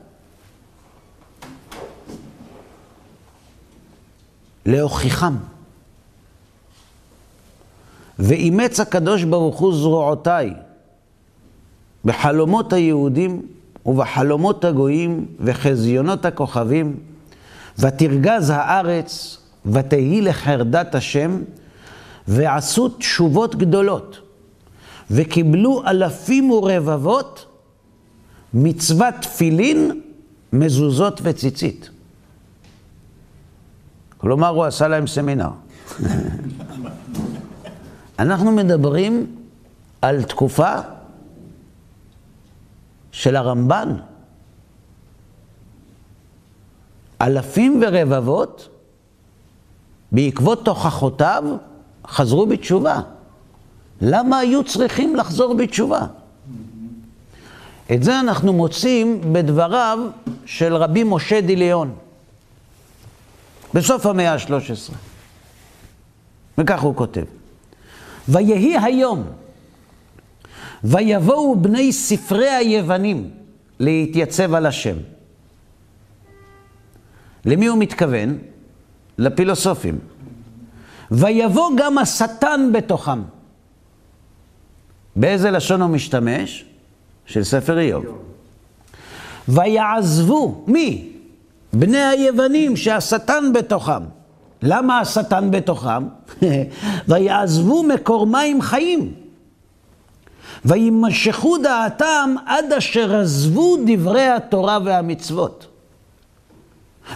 להוכיחם. ואימץ הקדוש ברוך הוא זרועותיי בחלומות היהודים ובחלומות הגויים וחזיונות הכוכבים, ותרגז הארץ ותהי לחרדת השם, ועשו תשובות גדולות, וקיבלו אלפים ורבבות מצוות תפילין, מזוזות וציצית. כלומר, הוא עשה להם סמינר. אנחנו מדברים על תקופה של הרמב"ן. אלפים ורבבות, בעקבות תוכחותיו, חזרו בתשובה. למה היו צריכים לחזור בתשובה? את זה אנחנו מוצאים בדבריו של רבי משה דיליון, בסוף המאה ה-13. וכך הוא כותב: ויהי היום, ויבואו בני ספרי היוונים להתייצב על השם. למי הוא מתכוון? לפילוסופים. ויבוא גם השטן בתוכם. באיזה לשון הוא משתמש? של ספר איוב. ויעזבו, מי? בני היוונים שהשטן בתוכם. למה השטן בתוכם? ויעזבו מקור מים חיים. וימשכו דעתם עד אשר עזבו דברי התורה והמצוות.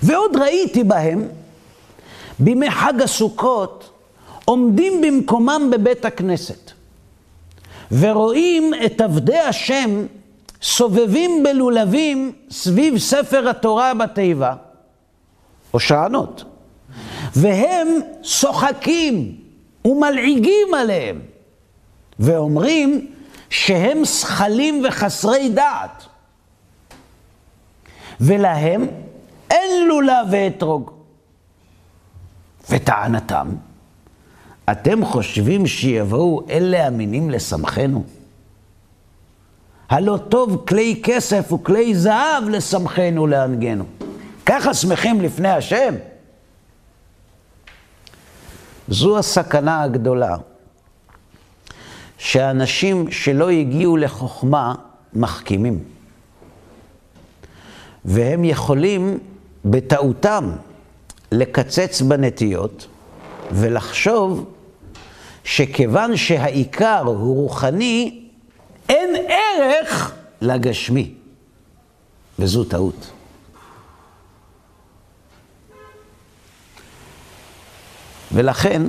ועוד ראיתי בהם, בימי חג הסוכות, עומדים במקומם בבית הכנסת, ורואים את עבדי השם סובבים בלולבים סביב ספר התורה בתיבה, או שענות, והם צוחקים ומלעיגים עליהם, ואומרים שהם שכלים וחסרי דעת. ולהם אין לולב ואתרוג. וטענתם, אתם חושבים שיבואו אלה המינים לשמחנו? הלא טוב כלי כסף וכלי זהב לשמחנו להנגנו. ככה שמחים לפני השם? זו הסכנה הגדולה, שאנשים שלא הגיעו לחוכמה מחכימים. והם יכולים בטעותם לקצץ בנטיות ולחשוב שכיוון שהעיקר הוא רוחני, אין ערך לגשמי. וזו טעות. ולכן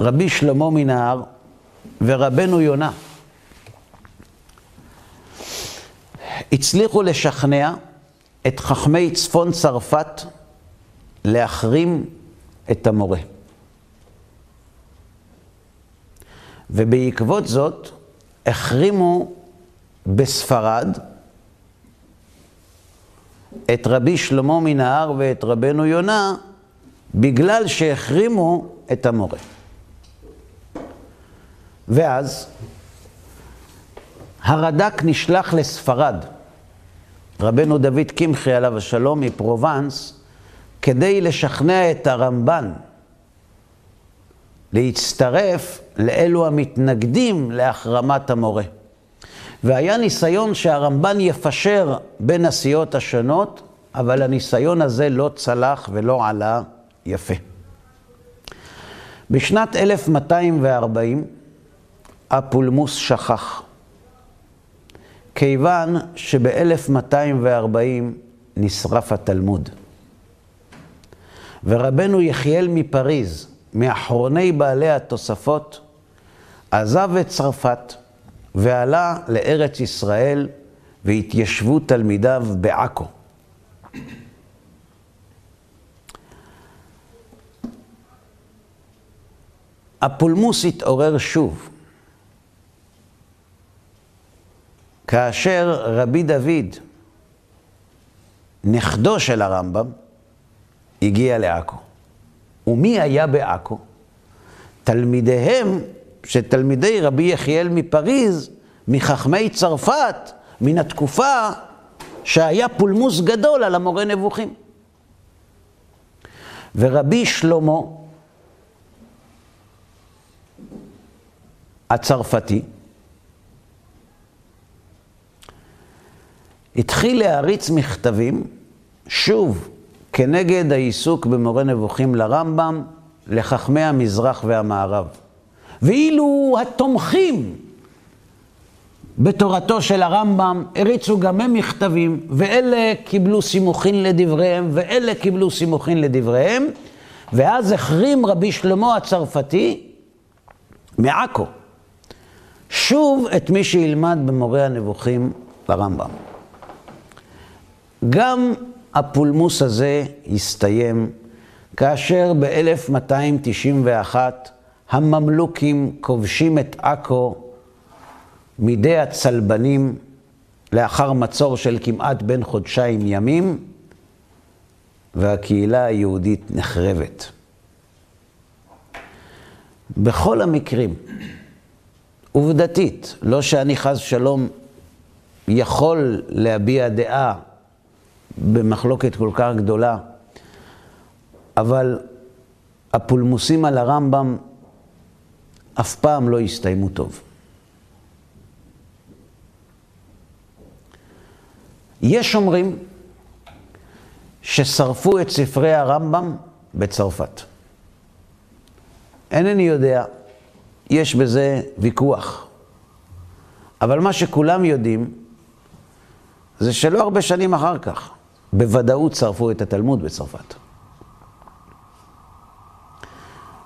רבי שלמה מנהר ורבנו יונה הצליחו לשכנע את חכמי צפון צרפת להחרים את המורה. ובעקבות זאת החרימו בספרד את רבי שלמה מנהר ואת רבנו יונה בגלל שהחרימו את המורה. ואז הרד"ק נשלח לספרד, רבנו דוד קמחי עליו השלום מפרובנס, כדי לשכנע את הרמב"ן להצטרף לאלו המתנגדים להחרמת המורה. והיה ניסיון שהרמב"ן יפשר בין הסיעות השונות, אבל הניסיון הזה לא צלח ולא עלה יפה. בשנת 1240 הפולמוס שכח, כיוון שב-1240 נשרף התלמוד. ורבנו יחיאל מפריז, מאחרוני בעלי התוספות, עזב את צרפת ועלה לארץ ישראל והתיישבו תלמידיו בעכו. הפולמוס התעורר שוב, כאשר רבי דוד, נכדו של הרמב"ם, הגיע לעכו. ומי היה בעכו? תלמידיהם, שתלמידי רבי יחיאל מפריז, מחכמי צרפת, מן התקופה שהיה פולמוס גדול על המורה נבוכים. ורבי שלמה, הצרפתי, התחיל להריץ מכתבים, שוב, כנגד העיסוק במורה נבוכים לרמב"ם, לחכמי המזרח והמערב. ואילו התומכים בתורתו של הרמב"ם הריצו גם הם מכתבים, ואלה קיבלו סימוכין לדבריהם, ואלה קיבלו סימוכין לדבריהם, ואז החרים רבי שלמה הצרפתי מעכו, שוב את מי שילמד במורה הנבוכים לרמב"ם. גם הפולמוס הזה הסתיים כאשר ב-1291 הממלוכים כובשים את עכו מידי הצלבנים לאחר מצור של כמעט בין חודשיים ימים, והקהילה היהודית נחרבת. בכל המקרים, עובדתית, לא שאני חס שלום יכול להביע דעה במחלוקת כל כך גדולה, אבל הפולמוסים על הרמב"ם אף פעם לא הסתיימו טוב. יש אומרים ששרפו את ספרי הרמב"ם בצרפת. אינני יודע, יש בזה ויכוח. אבל מה שכולם יודעים, זה שלא הרבה שנים אחר כך, בוודאות שרפו את התלמוד בצרפת.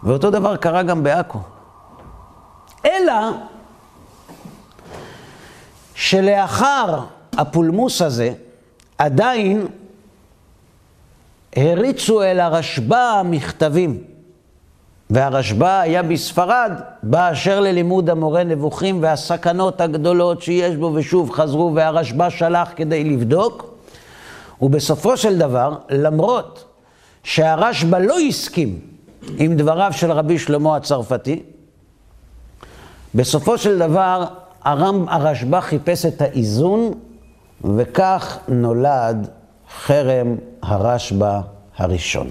ואותו דבר קרה גם בעכו. אלא שלאחר הפולמוס הזה, עדיין הריצו אל הרשב"א מכתבים. והרשב"א היה בספרד באשר ללימוד המורה נבוכים והסכנות הגדולות שיש בו, ושוב חזרו, והרשב"א שלח כדי לבדוק. ובסופו של דבר, למרות שהרשב"א לא הסכים עם דבריו של רבי שלמה הצרפתי, בסופו של דבר הרם, הרשב"א חיפש את האיזון, וכך נולד חרם הרשב"א הראשון.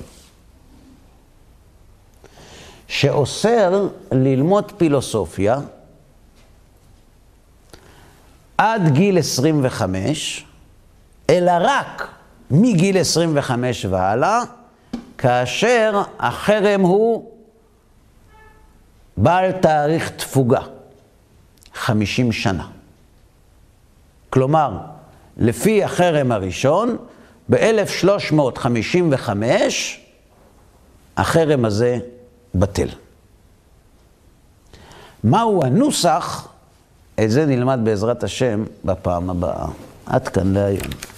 שאוסר ללמוד פילוסופיה עד גיל 25, אלא רק מגיל 25 והלאה, כאשר החרם הוא בעל תאריך תפוגה, 50 שנה. כלומר, לפי החרם הראשון, ב-1355 החרם הזה בטל. מהו הנוסח? את זה נלמד בעזרת השם בפעם הבאה. עד כאן להיום.